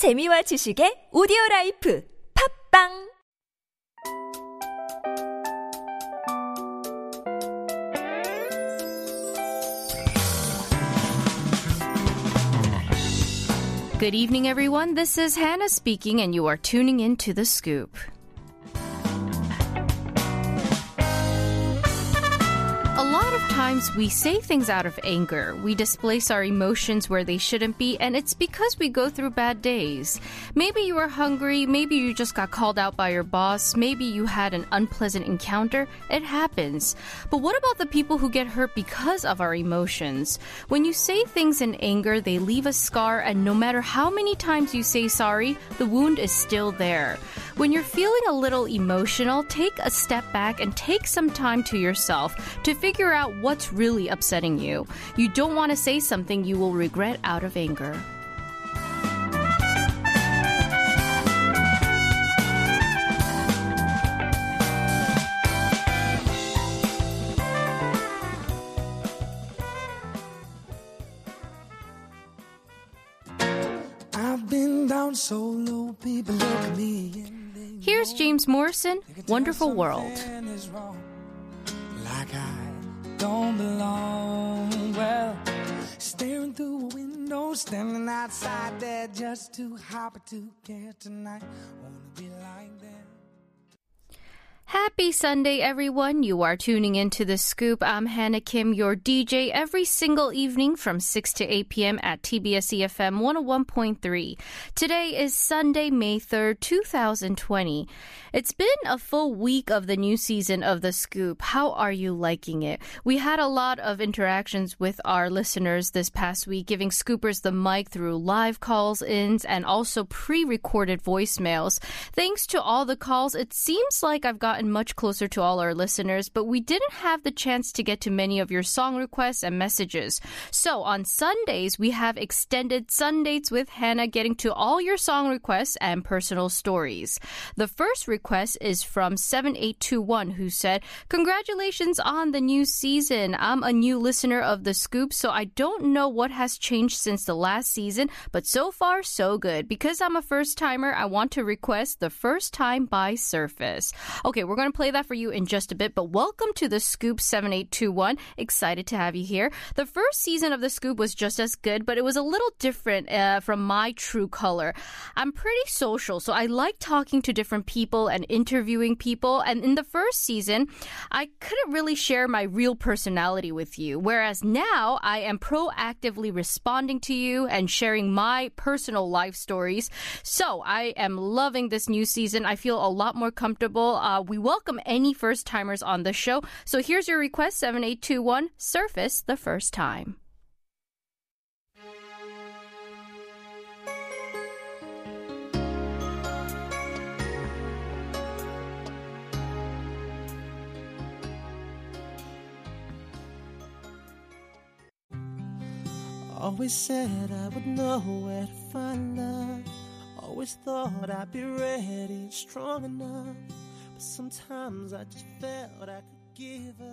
재미와 지식의 오디오 라이프 팟빵 Good evening, everyone. This is Hannah speaking, and you are tuning in to The Scoop. Lot of times we say things out of anger. We displace our emotions where they shouldn't be, and it's because we go through bad days. Maybe you were hungry, maybe you just got called out by your boss, maybe you had an unpleasant encounter. It happens. But what about the people who get hurt because of our emotions? When you say things in anger, they leave a scar, and no matter how many times you say sorry, the wound is still there. When you're feeling a little emotional, take a step back and take some time to yourself to figure out what's really upsetting you. You don't want to say something you will regret out of anger. I've been down so low, people look at me and Here's James Morrison, Wonderful World. something is wrong. Like don't belong. Well, staring through a window, standing outside there just too happy to care tonight. Wanna be like them. Happy Sunday, everyone. You are tuning into The Scoop. I'm Hannah Kim, your DJ, every single evening from 6 to 8 p.m. at TBS EFM 101.3. Today is Sunday, May 3rd, 2020. It's been a full week of the new season of The Scoop. How are you liking it? We had a lot of interactions with our listeners this past week, giving scoopers the mic through live calls ins and also pre recorded voicemails. Thanks to all the calls, it seems like I've gotten much closer to all our listeners, but we didn't have the chance to get to many of your song requests and messages. So on Sundays, we have extended Sundates with Hannah getting to all your song requests and personal stories. The first request is from 7821 who said, Congratulations on the new season. I'm a new listener of The Scoop, so I don't know what has changed since the last season, but so far, so good. Because I'm a first timer, I want to request The First Time by Surface. Okay, we're going to play that for you in just a bit, but welcome to The Scoop 7821. Excited to have you here. The first season of The Scoop was just as good, but it was a little different uh, from my true color. I'm pretty social, so I like talking to different people and interviewing people. And in the first season, I couldn't really share my real personality with you. Whereas now I am proactively responding to you and sharing my personal life stories. So I am loving this new season. I feel a lot more comfortable. Uh, we welcome any first timers on the show. So here's your request 7821 Surface the first time. Always said I would know where to find love. Always thought I'd be ready strong enough. Sometimes I just felt I could give up.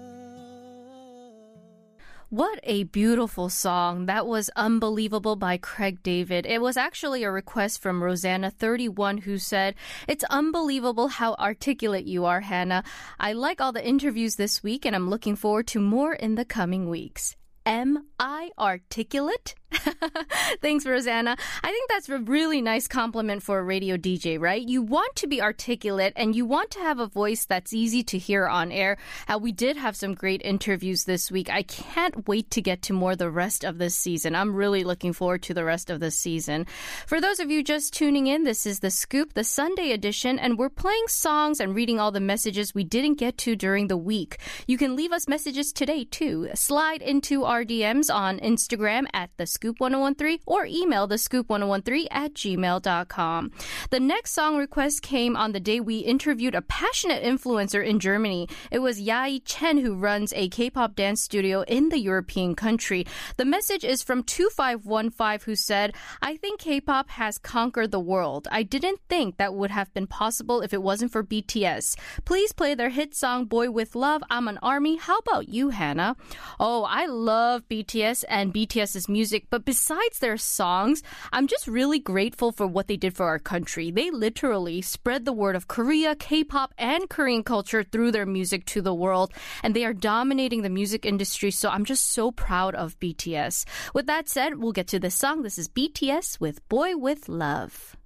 What a beautiful song. That was Unbelievable by Craig David. It was actually a request from Rosanna31 who said, It's unbelievable how articulate you are, Hannah. I like all the interviews this week and I'm looking forward to more in the coming weeks. Am I articulate? Thanks, Rosanna. I think that's a really nice compliment for a radio DJ, right? You want to be articulate and you want to have a voice that's easy to hear on air. Uh, we did have some great interviews this week. I can't wait to get to more the rest of this season. I'm really looking forward to the rest of this season. For those of you just tuning in, this is The Scoop, the Sunday edition, and we're playing songs and reading all the messages we didn't get to during the week. You can leave us messages today, too. Slide into our DMs on Instagram at The Scoop1013 or email the scoop1013 at gmail.com. The next song request came on the day we interviewed a passionate influencer in Germany. It was Yai Chen who runs a K-pop dance studio in the European country. The message is from 2515 who said, I think K-pop has conquered the world. I didn't think that would have been possible if it wasn't for BTS. Please play their hit song Boy with Luv, I'm an Army. How about you, Hannah? Oh, I love BTS and BTS's music But besides their songs, I'm just really grateful for what they did for our country. They literally spread the word of Korea, K-pop, and Korean culture through their music to the world, and they are dominating the music industry. So I'm just so proud of BTS. With that said, we'll get to this song. This is BTS with Boy with Luv.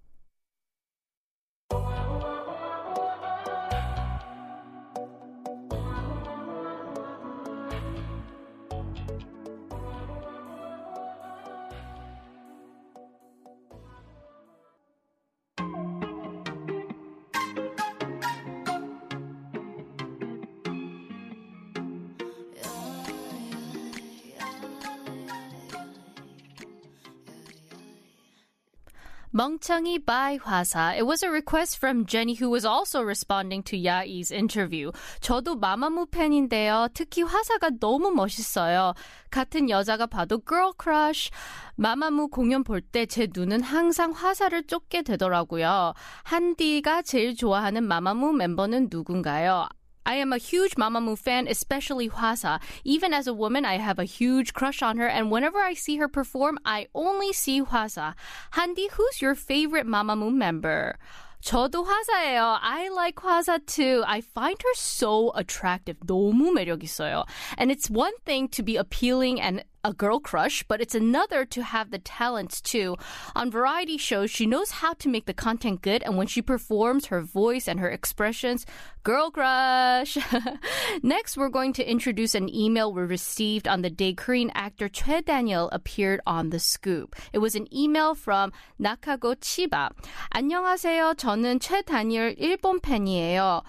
멍청이 by 화사. It was a request from Jenny who was also responding to 야이's interview. 저도 마마무 팬인데요. 특히 화사가 너무 멋있어요. 같은 여자가 봐도 girl crush. 마마무 공연 볼 때 제 눈은 항상 화사를 쫓게 되더라고요. 한디가 제일 좋아하는 마마무 멤버는 누군가요? I am a huge Mamamoo fan, especially Hwasa. Even as a woman, I have a huge crush on her, and whenever I see her perform, I only see Hwasa. Handi, who's your favorite Mamamoo member? 저도 화사예요. I like 화사 too. I find her so attractive. 너무 매력 있어요. And it's one thing to be appealing and a girl crush, but it's another to have the talents too. On variety shows, she knows how to make the content good, and when she performs her voice and her expressions, girl crush. Next, we're going to introduce an email we received on the day Korean actor Choi Daniel appeared on The Scoop. It was an email from Nakako Chiba. 안녕하세요. 저는 최 다니엘 일본 팬이에요.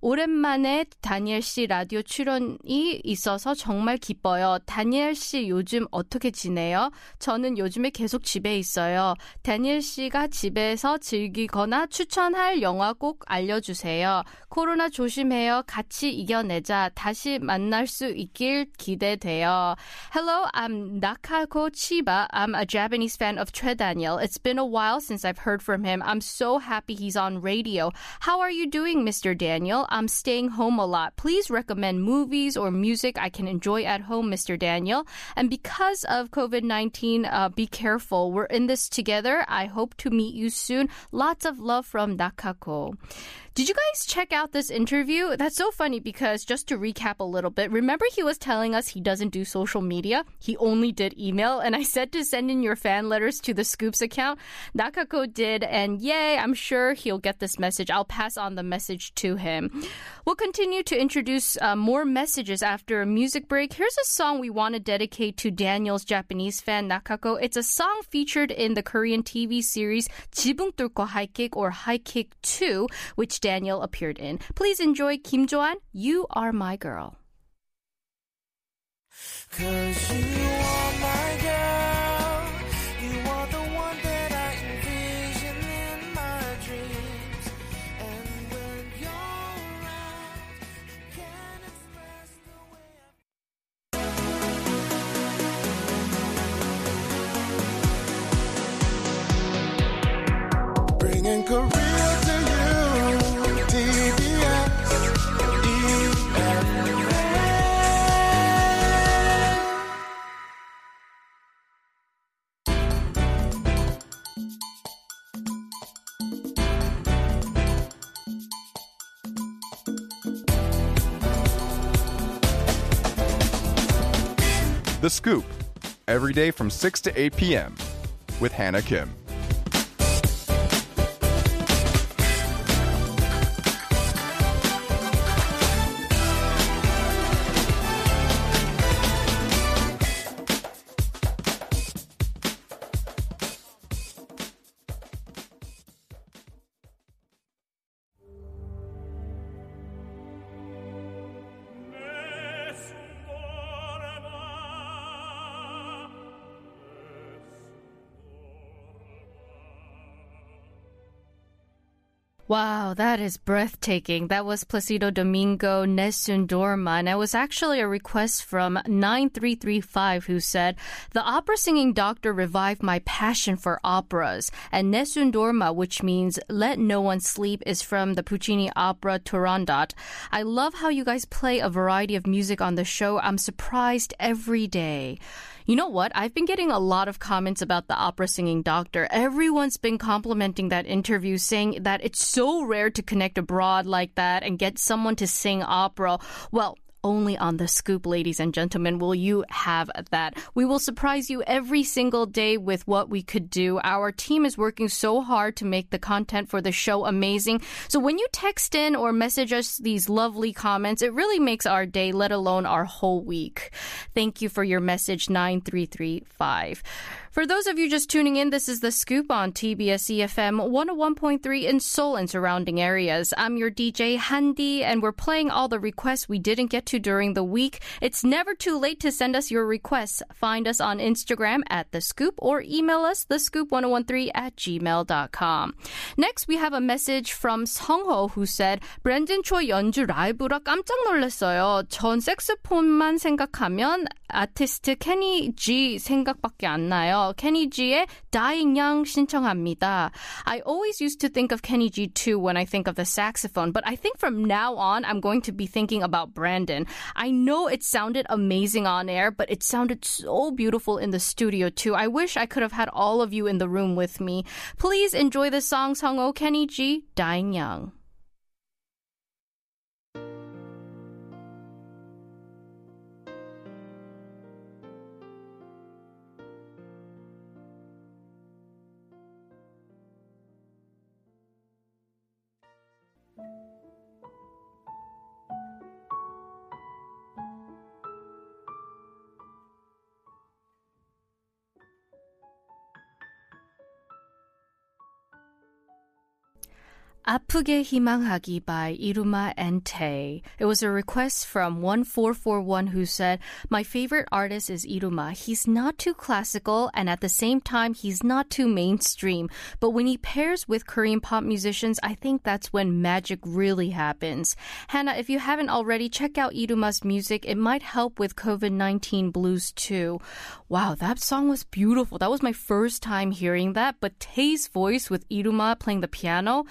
오랜만에 다니엘 씨 라디오 출연이 있어서 정말 기뻐요. 다니엘 씨 요즘 어떻게 지내요? 저는 요즘에 계속 집에 있어요. 다니엘 씨가 집에서 즐기거나 추천할 영화 꼭 알려주세요. 코로나 조심해요. 같이 이겨내자. 다시 만날 수 있길 기대돼요. Hello, I'm Nakako Chiba. I'm a Japanese fan of Choi Daniel. It's been a while since I've heard from him. I'm so happy he's on radio. How are you doing, Mr. Daniel? I'm staying home a lot. Please recommend movies or music I can enjoy at home, Mr. Daniel. And because of COVID 19, uh, be careful. We're in this together. I hope to meet you soon. Lots of love from Nakako. Did you guys check out this interview? That's so funny because just to recap a little bit, remember he was telling us he doesn't do social media? He only did email. And I said to send in your fan letters to the Scoops account. Nakako did. And yay, I'm sure he'll get this message. I'll pass on the message to him. We'll continue to introduce uh, more messages after a music break. Here's a song we want to dedicate to Daniel's Japanese fan, Nakako. It's a song featured in the Korean TV series 지붕 뚫고 High Kick or High Kick 2, which Daniel appeared in. Please enjoy Kim Jo-han, You Are My Girl. Cause you are my girl. Scoop, every day from 6 to 8 p.m. with Hannah Kim. Wow, that is breathtaking. That was Placido Domingo Nessun Dorma. And it was actually a request from 9335 who said, The opera singing doctor revived my passion for operas. And Nessun Dorma, which means let no one sleep, is from the Puccini opera Turandot. I love how you guys play a variety of music on the show. I'm surprised every day. You know what? I've been getting a lot of comments about the opera singing doctor. Everyone's been complimenting that interview, saying that it's so rare to connect abroad like that and get someone to sing opera. Well, only on the scoop, ladies and gentlemen, will you have that. We will surprise you every single day with what we could do. Our team is working so hard to make the content for the show amazing. So when you text in or message us these lovely comments, it really makes our day, let alone our whole week. Thank you for your message 9335. For those of you just tuning in, this is The Scoop on TBS EFM 101.3 in Seoul and surrounding areas. I'm your DJ Handy, and we're playing all the requests we didn't get to during the week. It's never too late to send us your requests. Find us on Instagram at The Scoop or email us thescoop1013 at gmail.com. Next, we have a message from 성호 who said, 브랜든 초 연주 라이브라 깜짝 놀랐어요. 전 색스폰만 생각하면 아티스트 케니 G 생각밖에 안 나요. Kenny G의 Dying Young 신청합니다. I always used to think of Kenny G too when I think of the saxophone, but I think from now on I'm going to be thinking about Brandon. I know it sounded amazing on air, but it sounded so beautiful in the studio too. I wish I could have had all of you in the room with me. Please enjoy the song 성호 Kenny G Dying Young. Apuge 희망하기 by Yiruma Ente. It was a request from 1441 who said, My favorite artist is Yiruma. He's not too classical and at the same time, he's not too mainstream. But when he pairs with Korean pop musicians, I think that's when magic really happens. Hannah, if you haven't already, check out Yiruma's music. It might help with COVID-19 blues too. Wow, that song was beautiful. That was my first time hearing that, but Tae's voice with Yiruma playing the piano,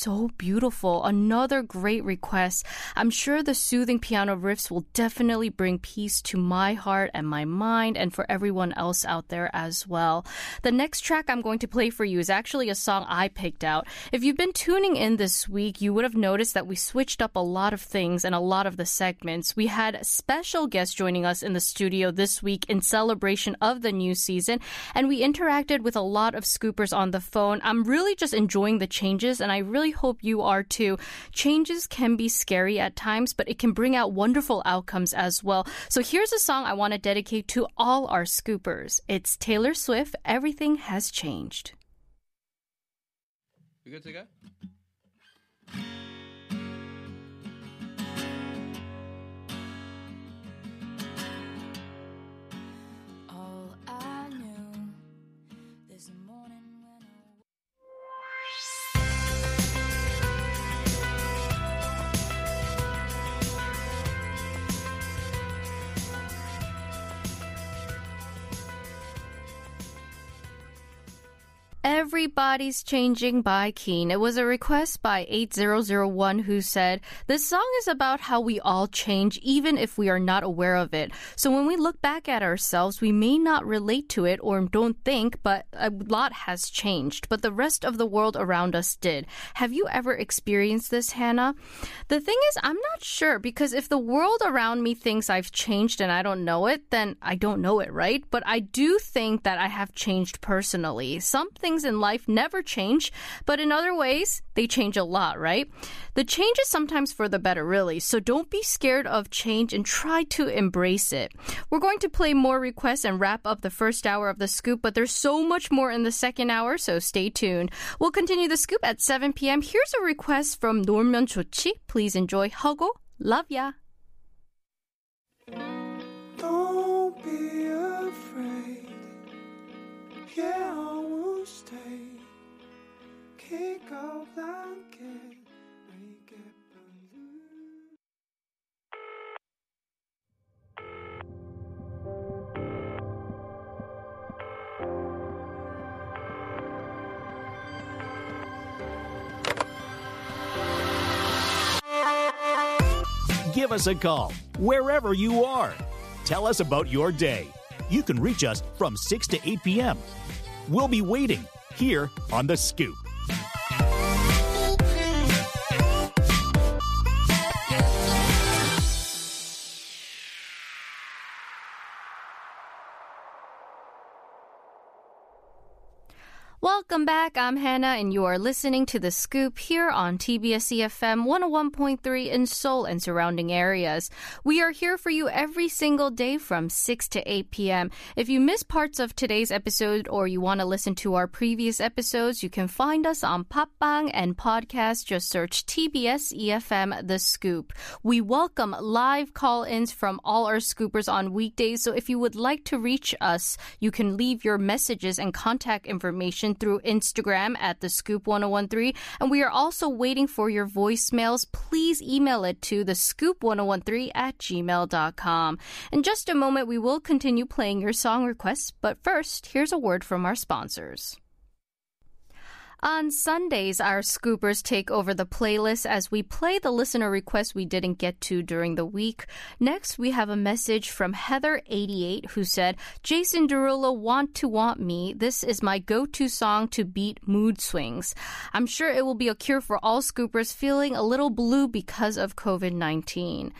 so beautiful. Another great request. I'm sure the soothing piano riffs will definitely bring peace to my heart and my mind and for everyone else out there as well. The next track I'm going to play for you is actually a song I picked out. If you've been tuning in this week, you would have noticed that we switched up a lot of things and a lot of the segments. We had special guests joining us in the studio this week in celebration of the new season, and we interacted with a lot of scoopers on the phone. I'm really just enjoying the changes, and I really hope you are too. Changes can be scary at times, but it can bring out wonderful outcomes as well. So here's a song I want to dedicate to all our scoopers. It's Taylor Swift, Everything Has Changed. You good to go? Everybody's Changing by Keane. It was a request by 8001 who said, This song is about how we all change even if we are not aware of it. So when we look back at ourselves, we may not relate to it or don't think, but a lot has changed. But the rest of the world around us did. Have you ever experienced this, Hannah? The thing is, I'm not sure because if the world around me thinks I've changed and I don't know it, then I don't know it, right? But I do think that I have changed personally. Something things in life never change, but in other ways, they change a lot, right? The change is sometimes for the better, really. So don't be scared of change and try to embrace it. We're going to play more requests and wrap up the first hour of the scoop, but there's so much more in the second hour, so stay tuned. We'll continue the scoop at 7 p.m. Here's a request from Norman 좋지. Please enjoy Hyukoh. Love ya. Don't be afraid. Yeah. Give us a call wherever you are. Tell us about your day. you can reach us from 6 to 8 p.m. We'll be waiting here on The Scoop. Welcome back. I'm Hannah, and you are listening to The Scoop here on TBS EFM 101.3 in Seoul and surrounding areas. We are here for you every single day from 6 to 8 p.m. If you miss parts of today's episode or you want to listen to our previous episodes, you can find us on Podbbang and podcast. Just search TBS EFM The Scoop. We welcome live call ins from all our scoopers on weekdays. So if you would like to reach us, you can leave your messages and contact information through Instagram at the Scoop 1013. And we are also waiting for your voicemails. Please email it to the Scoop 1013 at gmail.com. In just a moment, we will continue playing your song requests. But first, here's a word from our sponsors. On Sundays, our scoopers take over the playlist as we play the listener requests we didn't get to during the week. Next, we have a message from Heather88 who said, Jason Derulo, Want to Want Me. This is my go-to song to beat mood swings. I'm sure it will be a cure for all scoopers feeling a little blue because of COVID-19.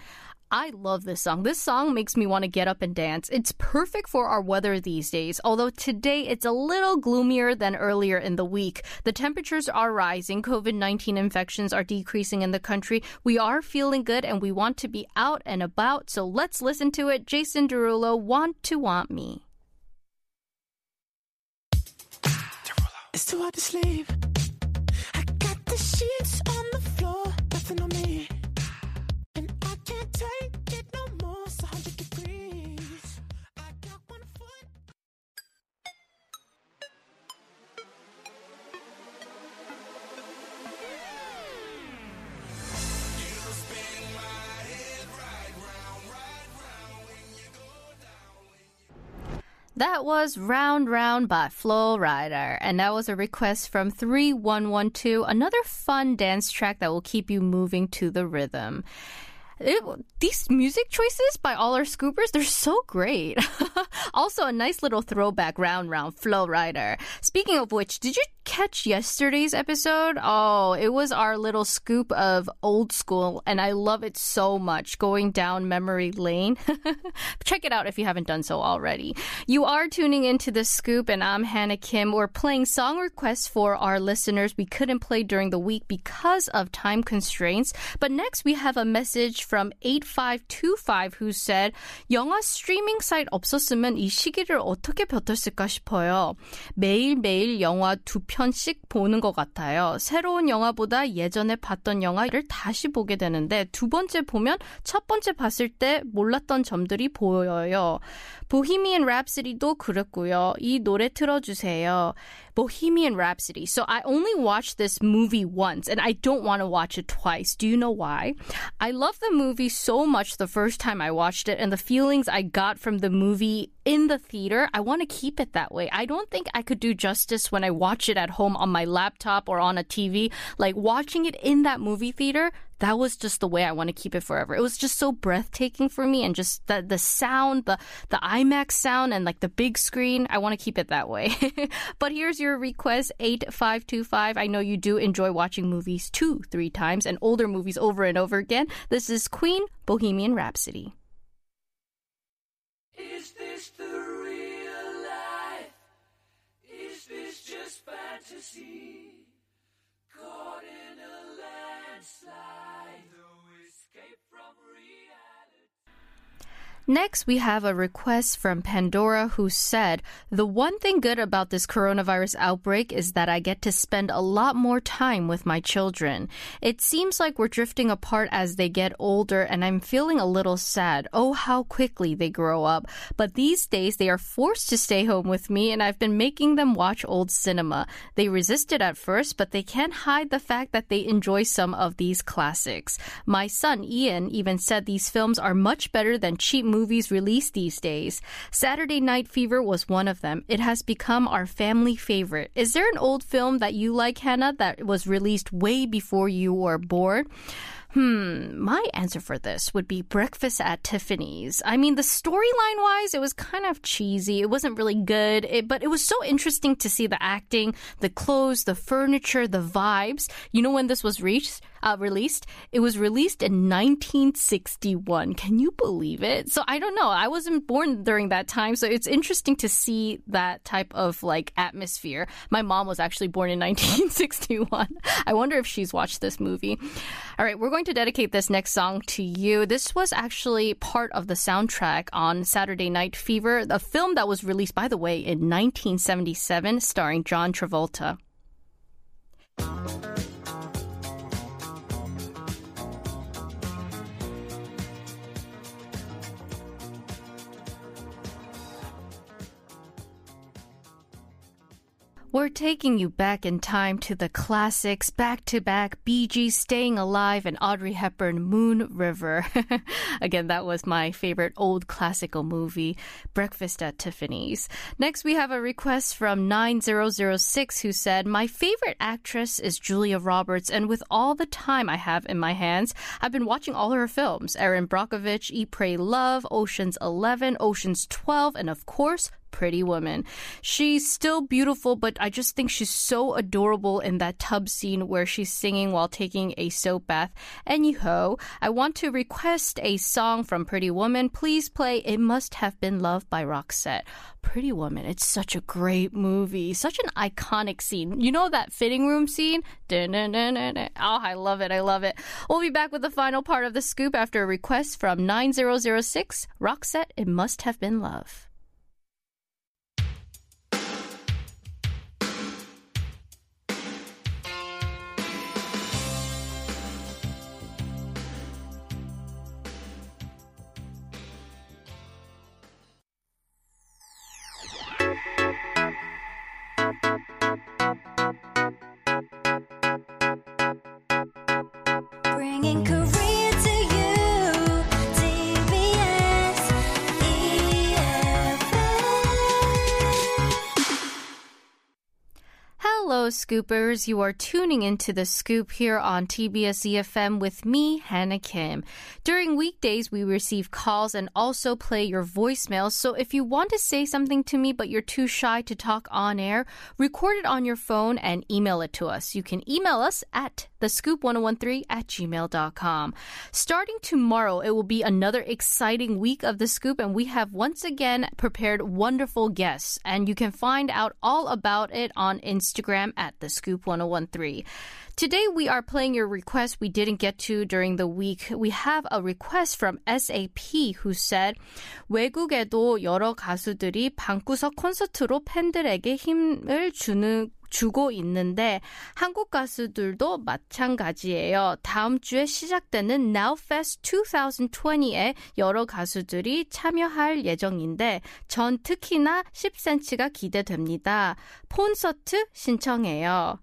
I love this song. This song makes me want to get up and dance. It's perfect for our weather these days, although today it's a little gloomier than earlier in the week. The temperatures are rising, COVID 19 infections are decreasing in the country. We are feeling good and we want to be out and about, so let's listen to it. Jason Derulo, Want to Want Me. It's too hard to sleep. I got the sheets on the That was Round Round by Flo Rida, And that was a request from 3112, another fun dance track that will keep you moving to the rhythm. It, these music choices by all our scoopers, they're so great. also, a nice little throwback round round Flo Rida. Speaking of which, did you catch yesterday's episode? Oh, it was our little scoop of old school, and I love it so much going down memory lane. Check it out if you haven't done so already. You are tuning into the scoop, and I'm Hannah Kim. We're playing song requests for our listeners we couldn't play during the week because of time constraints. But next, we have a message from 8525 who said, 영화 스트리밍 사이트 없었으면 이 시기를 어떻게 버텼을까 싶어요. 매일매일 영화 두 편씩 보는 것 같아요. 새로운 영화보다 예전에 봤던 영화를 다시 보게 되는데 두 번째 보면 첫 번째 봤을 때 몰랐던 점들이 보여요. 보히미안 랩시디도 그랬고요. 이 노래 틀어주세요. Bohemian Rhapsody. So I only watched this movie once and I don't want to watch it twice. Do you know why? I love the movie so much the first time I watched it and the feelings I got from the movie in the theater, I want to keep it that way. I don't think I could do justice when I watch it at home on my laptop or on a TV. Like watching it in that movie theater, that was just the way I want to keep it forever. It was just so breathtaking for me and just the the sound, the the IMAX sound and like the big screen, I want to keep it that way. but here's your request 8525. I know you do enjoy watching movies 2 3 times and older movies over and over again. This is Queen Bohemian Rhapsody. Is this the real life? Is this just fantasy? Caught in a landslide, Next, we have a request from Pandora who said, The one thing good about this coronavirus outbreak is that I get to spend a lot more time with my children. It seems like we're drifting apart as they get older, and I'm feeling a little sad. Oh, how quickly they grow up. But these days, they are forced to stay home with me, and I've been making them watch old cinema. They resisted at first, but they can't hide the fact that they enjoy some of these classics. My son, Ian, even said these films are much better than cheap movies released these days. Saturday Night Fever was one of them. It has become our family favorite. Is there an old film that you like, Hannah, that was released way before you were born? Hmm, my answer for this would be Breakfast at Tiffany's. I mean, the storyline wise, it was kind of cheesy. It wasn't really good, it, but it was so interesting to see the acting, the clothes, the furniture, the vibes. You know when this was reached? Uh, released. It was released in 1961. Can you believe it? So I don't know. I wasn't born during that time, so it's interesting to see that type of like atmosphere. My mom was actually born in 1961. I wonder if she's watched this movie. All right, we're going to dedicate this next song to you. This was actually part of the soundtrack on Saturday Night Fever, a film that was released, by the way, in 1977, starring John Travolta. We're taking you back in time to the classics, back to back, Bee Gees Staying Alive and Audrey Hepburn Moon River. Again, that was my favorite old classical movie, Breakfast at Tiffany's. Next, we have a request from 9006 who said, My favorite actress is Julia Roberts, and with all the time I have in my hands, I've been watching all her films Erin Brockovich, Eat, Pray, Love, Ocean's 11, Ocean's 12, and of course, Pretty Woman. She's still beautiful, but I just think she's so adorable in that tub scene where she's singing while taking a soap bath. Anyhow, I want to request a song from Pretty Woman. Please play It Must Have Been Love by Roxette. Pretty Woman, it's such a great movie, such an iconic scene. You know that fitting room scene? Oh, I love it. I love it. We'll be back with the final part of the scoop after a request from 9006 Roxette, It Must Have Been Love. Hello, Scoopers. You are tuning into the Scoop here on TBS EFM with me, Hannah Kim. During weekdays, we receive calls and also play your voicemails. So if you want to say something to me but you're too shy to talk on air, record it on your phone and email it to us. You can email us at thescoop1013 at gmail.com. Starting tomorrow, it will be another exciting week of the Scoop, and we have once again prepared wonderful guests. And you can find out all about it on Instagram at thescoop1013. Today we are playing your request we didn't get to during the week. We have a request from SAP who said 외국에도 여러 가수들이 방구석 콘서트로 팬들에게 힘을 주는 주고 있는데 한국 가수들도 마찬가지예요. 다음 주에 시작되는 NowFest 2020에 여러 가수들이 참여할 예정인데 전 특히나 10cm가 기대됩니다. 콘서트 신청해요.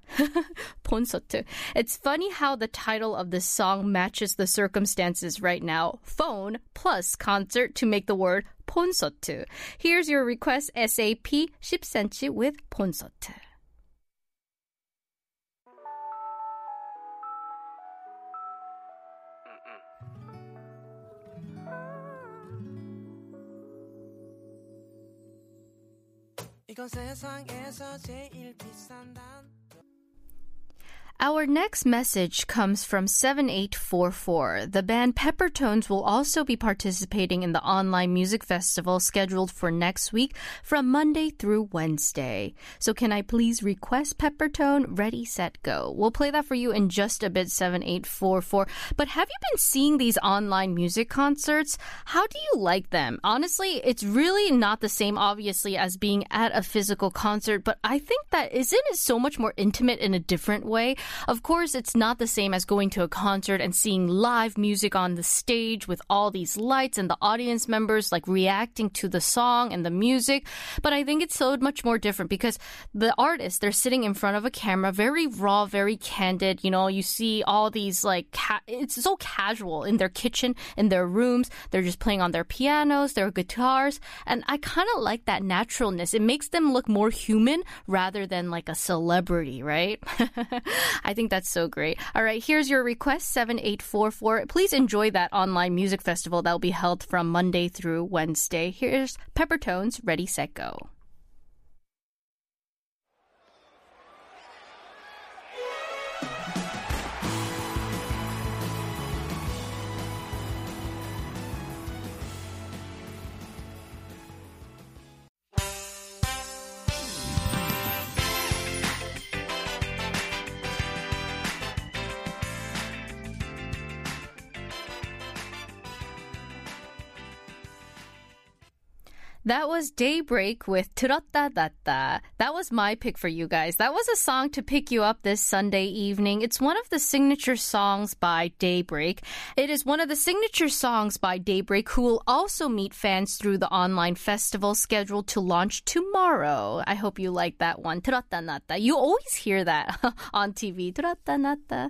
콘서트. It's funny how the title of this song matches the circumstances right now. Phone plus concert to make the word 콘서트. Here's your request SAP 10cm with 콘서트. 세상에서 제일 비싼 단 Our next message comes from 7844. The band Peppertones will also be participating in the online music festival scheduled for next week from Monday through Wednesday. So can I please request Peppertone Ready Set Go? We'll play that for you in just a bit 7844. But have you been seeing these online music concerts? How do you like them? Honestly, it's really not the same obviously as being at a physical concert, but I think that isn't it so much more intimate in a different way? Of course, it's not the same as going to a concert and seeing live music on the stage with all these lights and the audience members like reacting to the song and the music. But I think it's so much more different because the artists, they're sitting in front of a camera, very raw, very candid. You know, you see all these like, ca- it's so casual in their kitchen, in their rooms. They're just playing on their pianos, their guitars. And I kind of like that naturalness. It makes them look more human rather than like a celebrity, right? I think that's so great. All right, here's your request 7844. Please enjoy that online music festival that will be held from Monday through Wednesday. Here's Peppertones Ready Set Go. That was Daybreak with Turota Data. That was my pick for you guys. That was a song to pick you up this Sunday evening. It's one of the signature songs by Daybreak. It is one of the signature songs by Daybreak, who will also meet fans through the online festival scheduled to launch tomorrow. I hope you like that one. Turota Nata. You always hear that on TV. Turota Nata.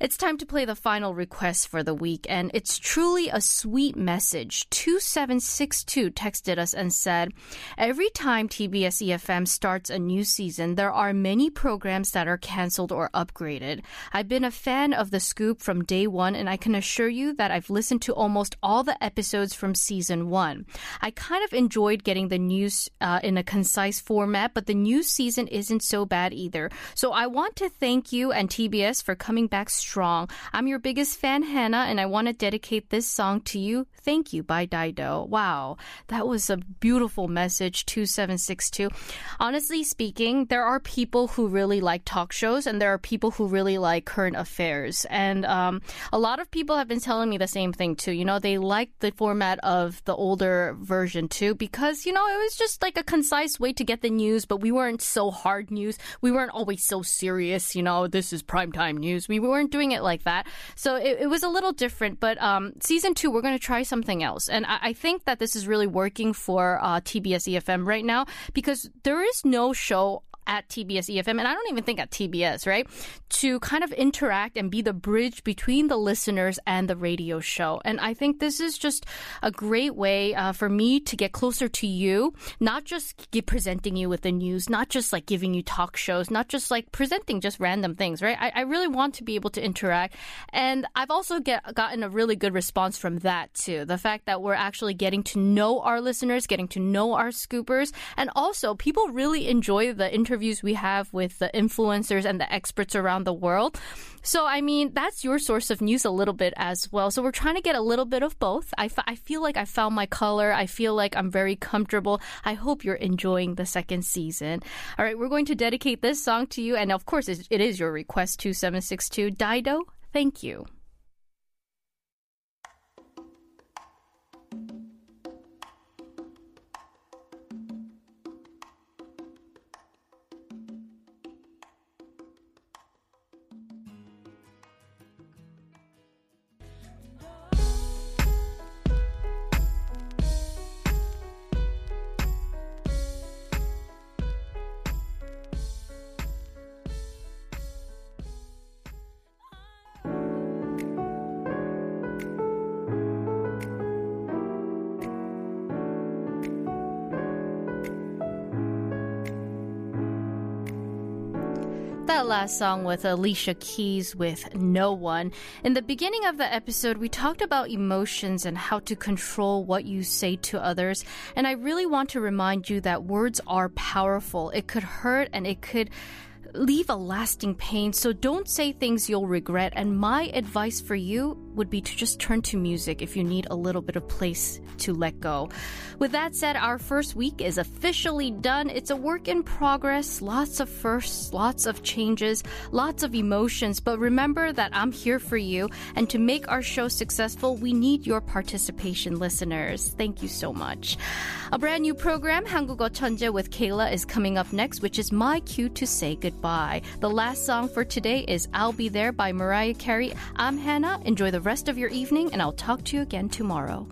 It's time to play the final request for the week, and it's truly a sweet message. 2762 texted us and said, Every time TBS EFM starts a new season, there are many programs that are canceled or upgraded. I've been a fan of The Scoop from day one, and I can assure you that I've listened to almost all the episodes from season one. I kind of enjoyed getting the news uh, in a concise format, but the new season isn't so bad either. So I want to thank you and TBS for coming back strong. I'm your biggest fan, Hannah, and I want to dedicate this song to you. Thank you by Dido. Wow, that was a beautiful message, 2762. Honestly speaking, there are people who really like talk shows, and there are people who really like current affairs. And um, a lot of people have been telling me the same thing too. You know, they like the format of the older version too because, you know, it was just like a concise way to get the news, but we weren't so hard news. We weren't always so serious, you know, this is primetime news. We weren't doing it like that. So it, it was a little different. But um, season two, we're going to try something else. And I, I think that this is really working for uh, TBS EFM right now because there is no show at TBS EFM, and I don't even think at TBS, right? To kind of interact and be the bridge between the listeners and the radio show. And I think this is just a great way uh, for me to get closer to you, not just presenting you with the news, not just like giving you talk shows, not just like presenting just random things, right? I, I really want to be able to interact. And I've also get, gotten a really good response from that too. The fact that we're actually getting to know our listeners, getting to know our scoopers, and also people really enjoy the interviews we have with the influencers and the experts around the world. So, I mean, that's your source of news a little bit as well. So, we're trying to get a little bit of both. I, f- I feel like I found my color. I feel like I'm very comfortable. I hope you're enjoying the second season. All right, we're going to dedicate this song to you. And of course, it it is your request 2762 Dido. Thank you. Last song with Alicia Keys with No One. In the beginning of the episode, we talked about emotions and how to control what you say to others. And I really want to remind you that words are powerful. It could hurt and it could leave a lasting pain. So don't say things you'll regret. And my advice for you would be to just turn to music if you need a little bit of place to let go. With that said, our first week is officially done. It's a work in progress, lots of firsts, lots of changes, lots of emotions. But remember that I'm here for you. And to make our show successful, we need your participation, listeners. Thank you so much. A brand new program, 한국어 천재 with Kayla, is coming up next, which is my cue to say goodbye. The last song for today is I'll Be There by Mariah Carey. I'm Hannah. Enjoy the rest of your evening, and I'll talk to you again tomorrow.